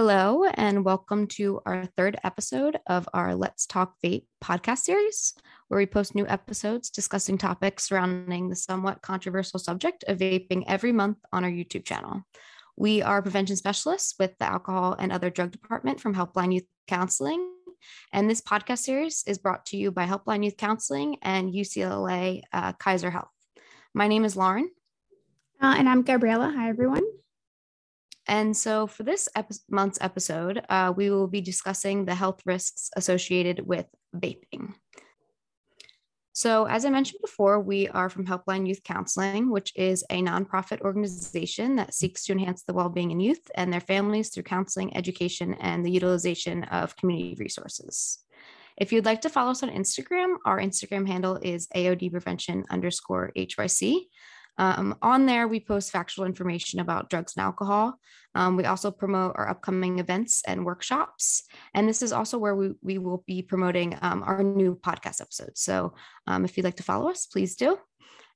Hello, and welcome to our third episode of our Let's Talk Vape podcast series, where we post new episodes discussing topics surrounding the somewhat controversial subject of vaping every month on our YouTube channel. We are prevention specialists with the Alcohol and Other Drug Department from Helpline Youth Counseling. And this podcast series is brought to you by Helpline Youth Counseling and UCLA uh, Kaiser Health. My name is Lauren. Uh, and I'm Gabriella. Hi, everyone. And so, for this month's episode, uh, we will be discussing the health risks associated with vaping. So, as I mentioned before, we are from Helpline Youth Counseling, which is a nonprofit organization that seeks to enhance the well being in youth and their families through counseling, education, and the utilization of community resources. If you'd like to follow us on Instagram, our Instagram handle is AOD prevention underscore HYC. Um, on there, we post factual information about drugs and alcohol. Um, we also promote our upcoming events and workshops. And this is also where we, we will be promoting um, our new podcast episodes. So um, if you'd like to follow us, please do.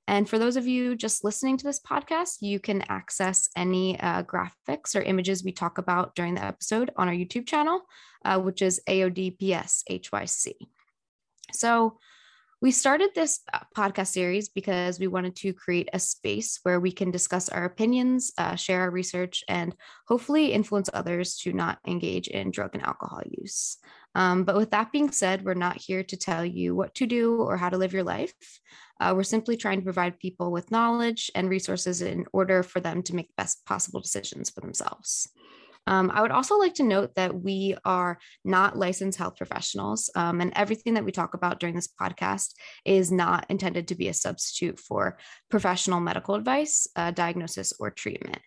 And for those of you just listening to this podcast, you can access any uh, graphics or images we talk about during the episode on our YouTube channel, uh, which is AODPSHYC. So, we started this uh, podcast series because we wanted to create a space where we can discuss our opinions, uh, share our research, and hopefully influence others to not engage in drug and alcohol use. Um, but with that being said, we're not here to tell you what to do or how to live your life. Uh, we're simply trying to provide people with knowledge and resources in order for them to make the best possible decisions for themselves. Um, I would also like to note that we are not licensed health professionals, um, and everything that we talk about during this podcast is not intended to be a substitute for professional medical advice, uh, diagnosis, or treatment.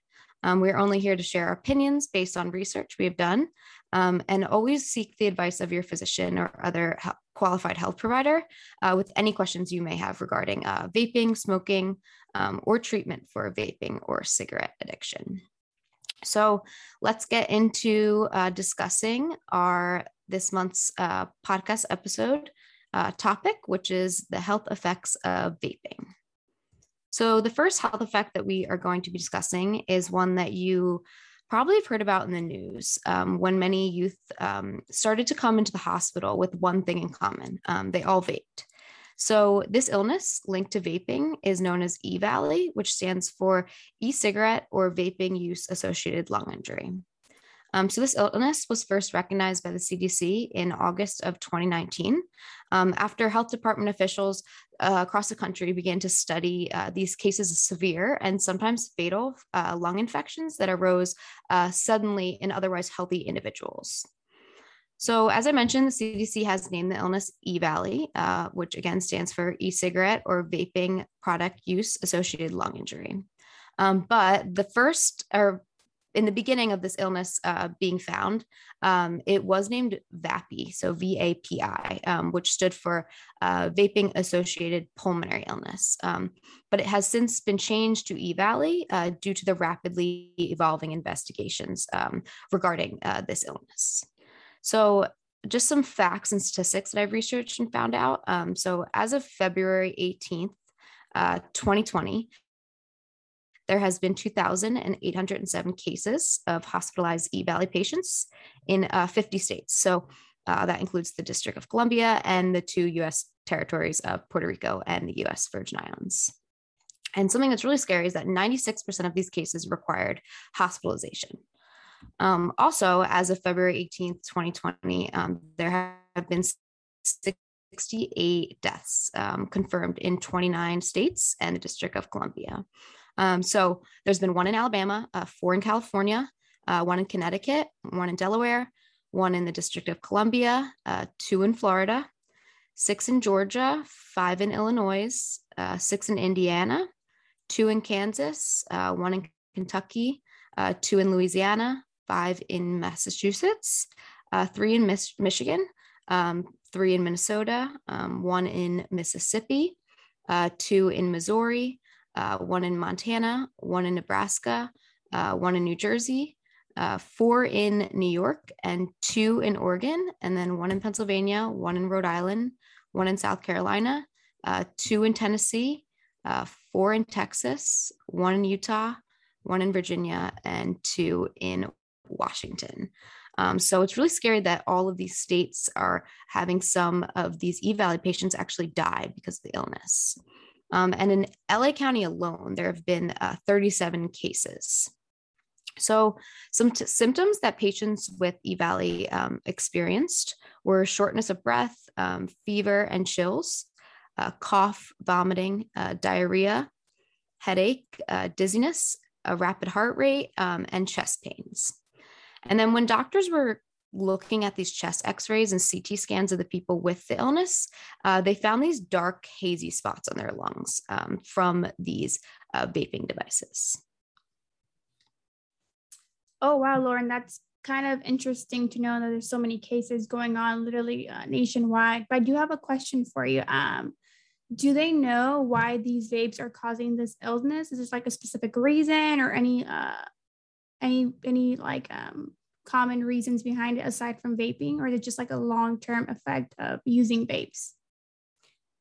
Um, we're only here to share opinions based on research we have done, um, and always seek the advice of your physician or other qualified health provider uh, with any questions you may have regarding uh, vaping, smoking, um, or treatment for vaping or cigarette addiction. So let's get into uh, discussing our this month's uh, podcast episode uh, topic, which is the health effects of vaping. So the first health effect that we are going to be discussing is one that you probably have heard about in the news um, when many youth um, started to come into the hospital with one thing in common um, they all vaped. So, this illness linked to vaping is known as E Valley, which stands for e cigarette or vaping use associated lung injury. Um, so, this illness was first recognized by the CDC in August of 2019 um, after health department officials uh, across the country began to study uh, these cases of severe and sometimes fatal uh, lung infections that arose uh, suddenly in otherwise healthy individuals. So, as I mentioned, the CDC has named the illness EVALI, uh, which again stands for e cigarette or vaping product use associated lung injury. Um, but the first, or in the beginning of this illness uh, being found, um, it was named VAPI, so V A P I, um, which stood for uh, vaping associated pulmonary illness. Um, but it has since been changed to EVALI uh, due to the rapidly evolving investigations um, regarding uh, this illness. So, just some facts and statistics that I've researched and found out. Um, so, as of February 18th, uh, 2020, there has been 2,807 cases of hospitalized EVALI patients in uh, 50 states. So uh, that includes the District of Columbia and the two U.S. territories of Puerto Rico and the U.S. Virgin Islands. And something that's really scary is that 96% of these cases required hospitalization. Um, also, as of February 18th, 2020, um, there have been 68 deaths um, confirmed in 29 states and the District of Columbia. Um, so there's been one in Alabama, uh, four in California, uh, one in Connecticut, one in Delaware, one in the District of Columbia, uh, two in Florida, six in Georgia, five in Illinois, uh, six in Indiana, two in Kansas, uh, one in Kentucky, uh, two in Louisiana, five in Massachusetts, uh, three in Mich- Michigan, um, three in Minnesota, um, one in Mississippi, uh, two in Missouri, uh, one in Montana, one in Nebraska, uh, one in New Jersey, uh, four in New York, and two in Oregon, and then one in Pennsylvania, one in Rhode Island, one in South Carolina, uh, two in Tennessee, four in Texas, one in Utah, one in Virginia, and two in Washington. Um, so it's really scary that all of these states are having some of these E Valley patients actually die because of the illness. Um, and in LA County alone, there have been uh, 37 cases. So, some t- symptoms that patients with E Valley um, experienced were shortness of breath, um, fever and chills, uh, cough, vomiting, uh, diarrhea, headache, uh, dizziness, a rapid heart rate, um, and chest pains. And then when doctors were looking at these chest x-rays and ct scans of the people with the illness uh, they found these dark hazy spots on their lungs um, from these uh, vaping devices. Oh wow lauren that's kind of interesting to know that there's so many cases going on literally uh, nationwide. But i do have a question for you. Um, do they know why these vapes are causing this illness? Is this like a specific reason or any uh any any like um common reasons behind it aside from vaping or is it just like a long-term effect of using vapes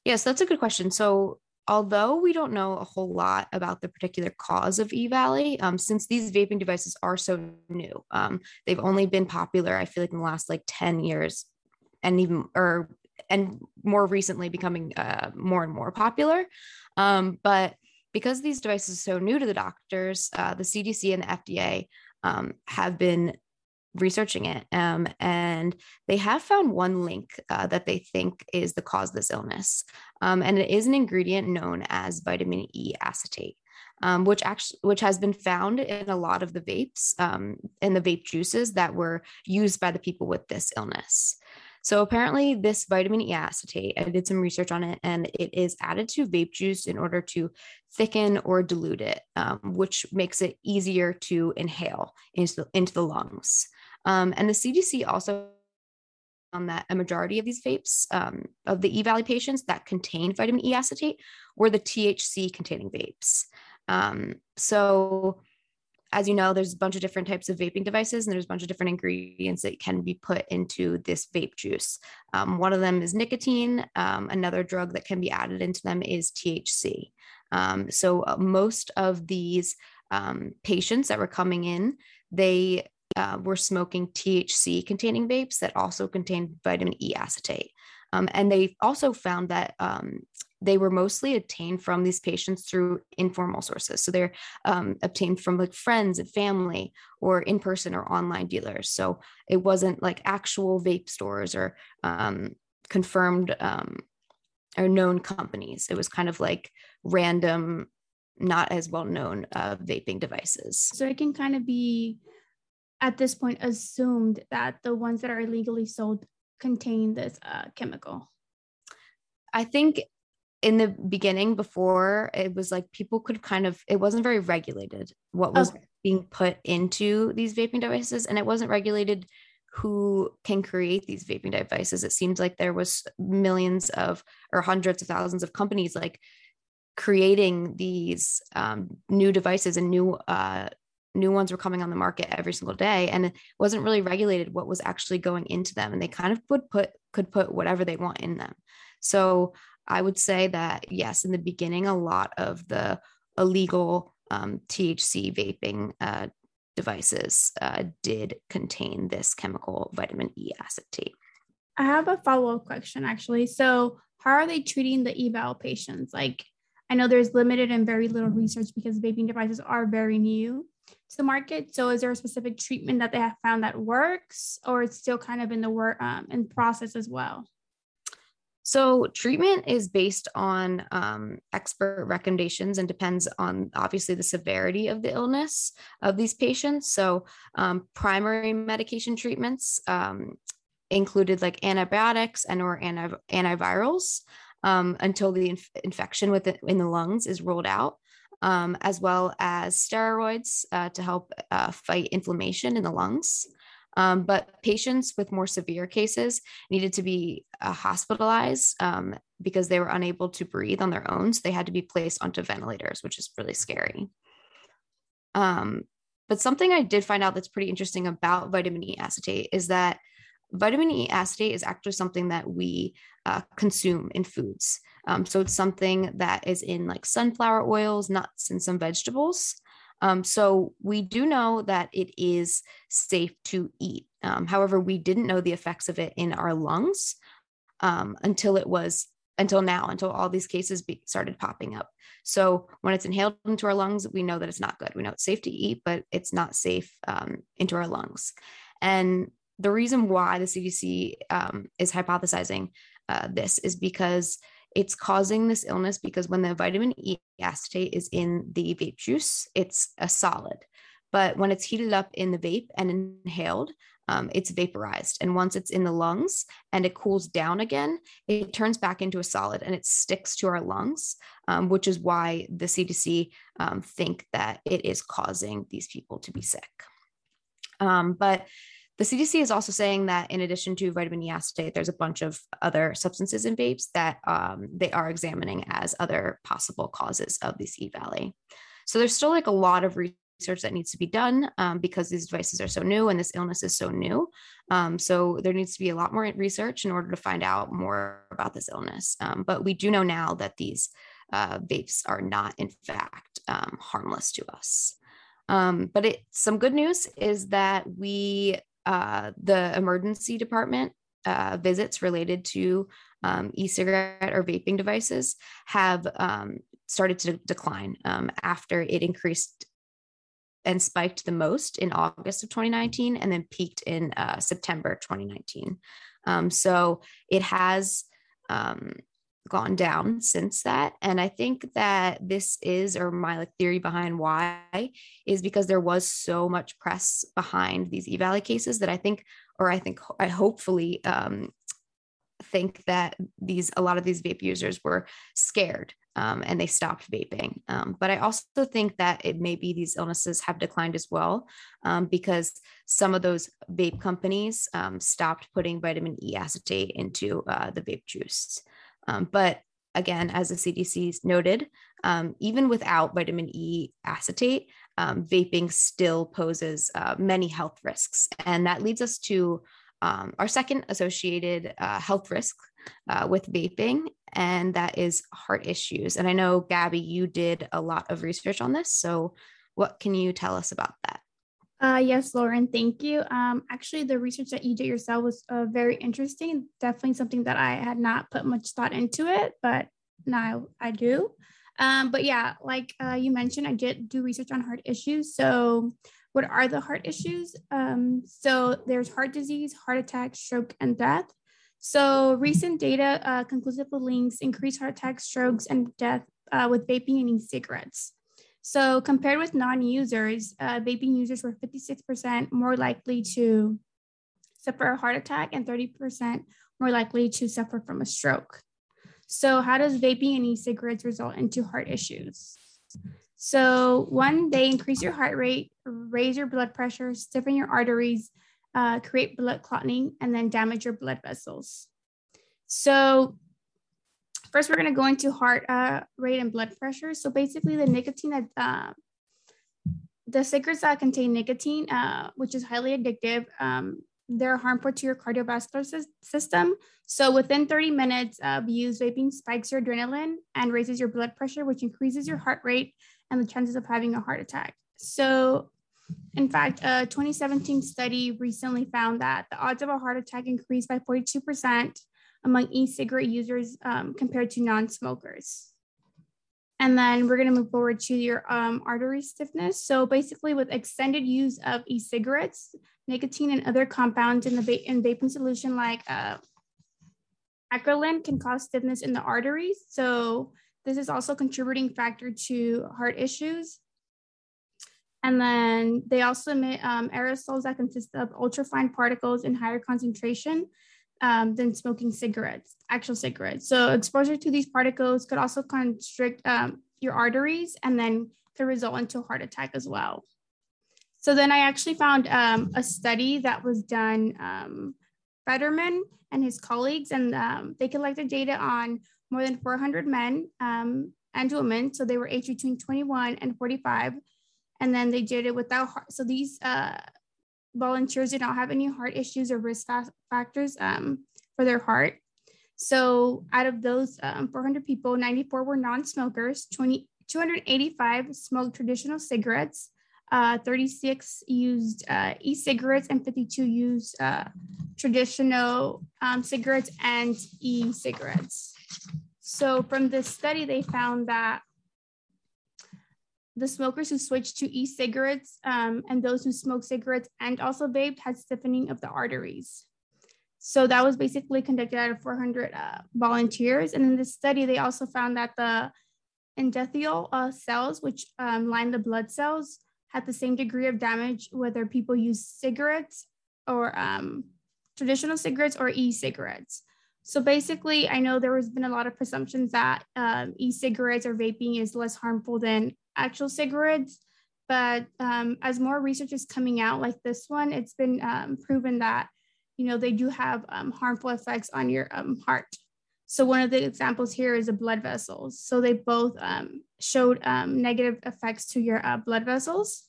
yes that's a good question so although we don't know a whole lot about the particular cause of EVALI um, since these vaping devices are so new um, they've only been popular i feel like in the last like 10 years and even or and more recently becoming uh, more and more popular. Um, but because these devices are so new to the doctors, uh, the CDC and the FDA um, have been researching it um, and they have found one link uh, that they think is the cause of this illness um, and it is an ingredient known as vitamin e acetate um, which actually which has been found in a lot of the vapes um, and the vape juices that were used by the people with this illness so apparently, this vitamin E acetate, I did some research on it, and it is added to vape juice in order to thicken or dilute it, um, which makes it easier to inhale into the, into the lungs. Um, and the CDC also found that a majority of these vapes um, of the E Valley patients that contain vitamin E acetate were the THC containing vapes. Um, so as you know, there's a bunch of different types of vaping devices, and there's a bunch of different ingredients that can be put into this vape juice. Um, one of them is nicotine. Um, another drug that can be added into them is THC. Um, so uh, most of these um, patients that were coming in, they uh, were smoking THC containing vapes that also contained vitamin E acetate. Um, and they also found that um, they were mostly obtained from these patients through informal sources. So they're um, obtained from like friends and family or in person or online dealers. So it wasn't like actual vape stores or um, confirmed um, or known companies. It was kind of like random, not as well known uh, vaping devices. So it can kind of be at this point assumed that the ones that are illegally sold contain this uh, chemical. I think in the beginning before it was like people could kind of it wasn't very regulated what was okay. being put into these vaping devices and it wasn't regulated who can create these vaping devices it seems like there was millions of or hundreds of thousands of companies like creating these um, new devices and new uh, new ones were coming on the market every single day and it wasn't really regulated what was actually going into them and they kind of would put could put whatever they want in them so I would say that, yes, in the beginning, a lot of the illegal um, THC vaping uh, devices uh, did contain this chemical vitamin E acetate. I have a follow up question actually. So, how are they treating the EVALI patients? Like, I know there's limited and very little research because vaping devices are very new to the market. So, is there a specific treatment that they have found that works, or it's still kind of in the work um, in process as well? So, treatment is based on um, expert recommendations and depends on obviously the severity of the illness of these patients. So, um, primary medication treatments um, included like antibiotics and or anti- antivirals um, until the inf- infection within in the lungs is ruled out. Um, as well as steroids uh, to help uh, fight inflammation in the lungs. Um, but patients with more severe cases needed to be uh, hospitalized um, because they were unable to breathe on their own. So they had to be placed onto ventilators, which is really scary. Um, but something I did find out that's pretty interesting about vitamin E acetate is that vitamin E acetate is actually something that we uh, consume in foods. Um, so it's something that is in like sunflower oils, nuts, and some vegetables. Um, so we do know that it is safe to eat. Um, however, we didn't know the effects of it in our lungs um, until it was until now, until all these cases be, started popping up. So when it's inhaled into our lungs, we know that it's not good. We know it's safe to eat, but it's not safe um, into our lungs. And the reason why the CDC um, is hypothesizing uh, this is because it's causing this illness because when the vitamin E acetate is in the vape juice, it's a solid. But when it's heated up in the vape and inhaled, um, it's vaporized. And once it's in the lungs and it cools down again, it turns back into a solid and it sticks to our lungs, um, which is why the CDC um, think that it is causing these people to be sick. Um, but the CDC is also saying that in addition to vitamin E acetate, there's a bunch of other substances in vapes that um, they are examining as other possible causes of this E Valley. So there's still like a lot of research that needs to be done um, because these devices are so new and this illness is so new. Um, so there needs to be a lot more research in order to find out more about this illness. Um, but we do know now that these uh, vapes are not, in fact, um, harmless to us. Um, but it, some good news is that we uh, the emergency department uh, visits related to um, e-cigarette or vaping devices have um, started to decline um, after it increased and spiked the most in August of 2019 and then peaked in uh, September 2019. Um, so it has um, gone down since that. And i think that this is or my like theory behind why is because there was so much press behind these EVALI cases that i think or i think i hopefully um, think that these a lot of these vape users were scared um, and they stopped vaping. Um, but i also think that it may be these illnesses have declined as well um, because some of those vape companies um, stopped putting vitamin e acetate into uh, the vape juice um, but again, as the CDC noted, um, even without vitamin E acetate, um, vaping still poses uh, many health risks. And that leads us to um, our second associated uh, health risk uh, with vaping, and that is heart issues. And I know, Gabby, you did a lot of research on this. So, what can you tell us about that? Uh, yes, Lauren, thank you. Um, actually, the research that you did yourself was uh, very interesting. Definitely something that I had not put much thought into it, but now I do. Um, but yeah, like uh, you mentioned, I did do research on heart issues. So, what are the heart issues? Um, so, there's heart disease, heart attack, stroke, and death. So, recent data uh, conclusively links increased heart attacks, strokes, and death uh, with vaping and e-cigarettes. So compared with non-users, uh, vaping users were 56% more likely to suffer a heart attack and 30% more likely to suffer from a stroke. So how does vaping and e-cigarettes result into heart issues? So one, they increase your heart rate, raise your blood pressure, stiffen your arteries, uh, create blood clotting, and then damage your blood vessels. So First, we're going to go into heart uh, rate and blood pressure. So basically, the nicotine that uh, the cigarettes that contain nicotine, uh, which is highly addictive, um, they're harmful to your cardiovascular system. So within 30 minutes of use, vaping spikes your adrenaline and raises your blood pressure, which increases your heart rate and the chances of having a heart attack. So in fact, a 2017 study recently found that the odds of a heart attack increased by 42% among e-cigarette users um, compared to non-smokers. And then we're going to move forward to your um, artery stiffness. So basically, with extended use of e-cigarettes, nicotine and other compounds in the va- in vaping solution like uh, acrolein can cause stiffness in the arteries. So this is also contributing factor to heart issues. And then they also emit um, aerosols that consist of ultrafine particles in higher concentration um, than smoking cigarettes, actual cigarettes. So exposure to these particles could also constrict um, your arteries and then could result into a heart attack as well. So then I actually found um, a study that was done, um, Fetterman and his colleagues, and um, they collected data on more than 400 men um, and women. So they were aged between 21 and 45. And then they did it without heart. So these uh, volunteers did not have any heart issues or risk factors um, for their heart. So out of those um, 400 people, 94 were non-smokers, 20, 285 smoked traditional cigarettes, uh, 36 used uh, e-cigarettes, and 52 used uh, traditional um, cigarettes and e-cigarettes. So from this study, they found that the smokers who switched to e-cigarettes um, and those who smoked cigarettes and also vaped had stiffening of the arteries. So that was basically conducted out of 400 uh, volunteers. And in this study, they also found that the endothelial uh, cells, which um, line the blood cells, had the same degree of damage whether people use cigarettes or um, traditional cigarettes or e-cigarettes. So basically, I know there has been a lot of presumptions that um, e-cigarettes or vaping is less harmful than actual cigarettes. But um, as more research is coming out like this one, it's been um, proven that, you know, they do have um, harmful effects on your um, heart. So one of the examples here is the blood vessels. So they both um, showed negative effects to your uh, blood vessels.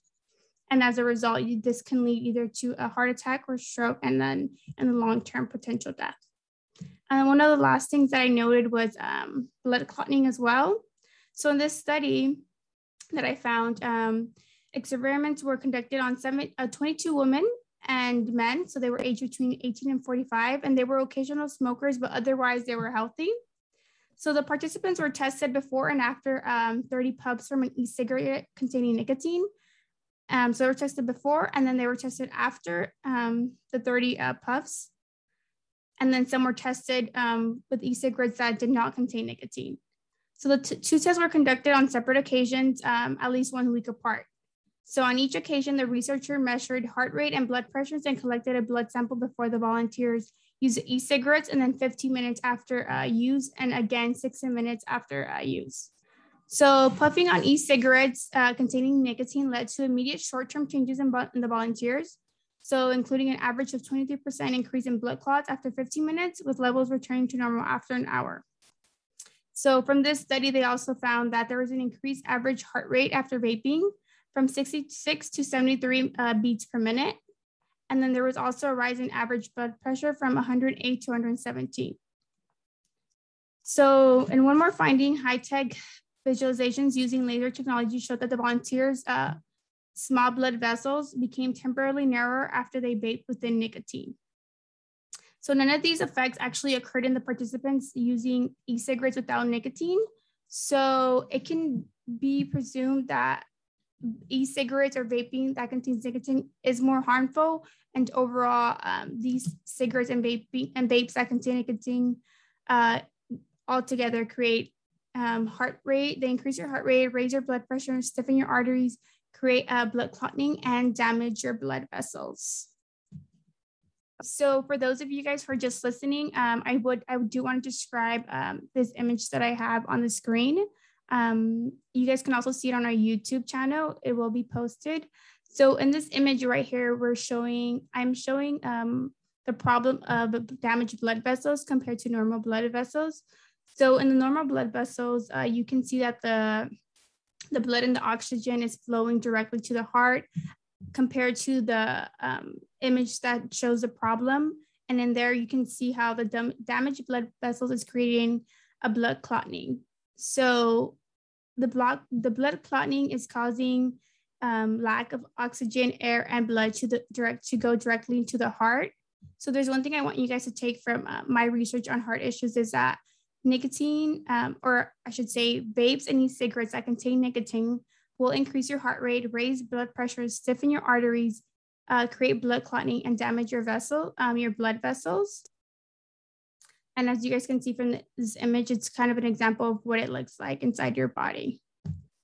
And as a result, this can lead either to a heart attack or stroke and then in the long-term potential death. And one of the last things that I noted was um, blood clotting as well. So in this study that I found, um, experiments were conducted on seven, uh, 22 women and men. So they were aged between 18 and 45, and they were occasional smokers, but otherwise they were healthy. So the participants were tested before and after um, 30 puffs from an e-cigarette containing nicotine. Um, so they were tested before, and then they were tested after um, the 30 uh, puffs and then some were tested um, with e-cigarettes that did not contain nicotine. So the two tests were conducted on separate occasions, um, at least one week apart. So on each occasion, the researcher measured heart rate and blood pressures and collected a blood sample before the volunteers used e-cigarettes and then 15 minutes after uh, use and again 60 minutes after uh, use. So puffing on e-cigarettes uh, containing nicotine led to immediate short-term changes in, in the volunteers, so including an average of 23% increase in blood clots after 15 minutes with levels returning to normal after an hour. So from this study, they also found that there was an increased average heart rate after vaping from 66 to 73 uh, beats per minute. And then there was also a rise in average blood pressure from 108 to 117. So, and one more finding, high-tech visualizations using laser technology showed that the volunteers uh, small blood vessels became temporarily narrower after they vaped within nicotine. So none of these effects actually occurred in the participants using e-cigarettes without nicotine. So it can be presumed that e-cigarettes or vaping that contains nicotine is more harmful. And overall, um, these cigarettes and vaping and vapes that contain nicotine uh, altogether create um, heart rate. They increase your heart rate, raise your blood pressure, stiffen your arteries, create a blood clotting and damage your blood vessels. So for those of you guys who are just listening, um, I would I do want to describe um, this image that I have on the screen. Um, you guys can also see it on our YouTube channel. It will be posted. So in this image right here, we're showing, I'm showing um, the problem of damaged blood vessels compared to normal blood vessels. So in the normal blood vessels, uh, you can see that the the blood and the oxygen is flowing directly to the heart compared to the um, image that shows the problem. And in there, you can see how the dam- damaged blood vessels is creating a blood clotting. So the block, the blood clotting is causing um, lack of oxygen, air, and blood to the direct to go directly into the heart. So there's one thing I want you guys to take from uh, my research on heart issues is that nicotine, um, or I should say, vapes and e-cigarettes that contain nicotine will increase your heart rate, raise blood pressure, stiffen your arteries, uh, create blood clotting, and damage your vessel, um, your blood vessels. And as you guys can see from this image, it's kind of an example of what it looks like inside your body.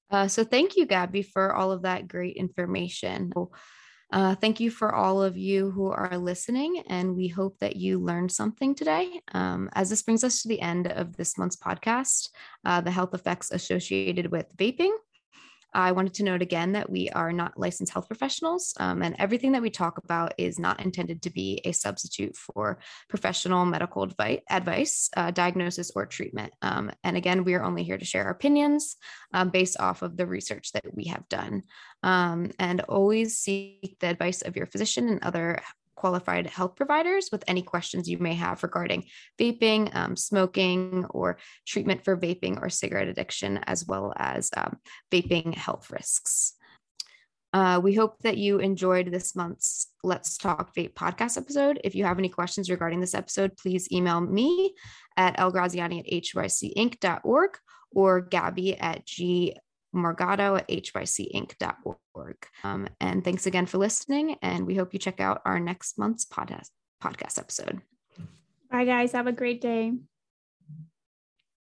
Uh, so thank you, Gabby, for all of that great information. Uh, thank you for all of you who are listening, and we hope that you learned something today. Um, as this brings us to the end of this month's podcast, uh, the health effects associated with vaping. I wanted to note again that we are not licensed health professionals, um, and everything that we talk about is not intended to be a substitute for professional medical advice, advice uh, diagnosis, or treatment. Um, and again, we are only here to share our opinions um, based off of the research that we have done. Um, and always seek the advice of your physician and other qualified health providers with any questions you may have regarding vaping, um, smoking, or treatment for vaping or cigarette addiction, as well as um, vaping health risks. Uh, we hope that you enjoyed this month's Let's Talk Vape podcast episode. If you have any questions regarding this episode, please email me at elgraziani at hycinc.org or Gabby at g Morgado at hycinc.org. Um, and thanks again for listening. And we hope you check out our next month's podcast, podcast episode. Bye, guys. Have a great day.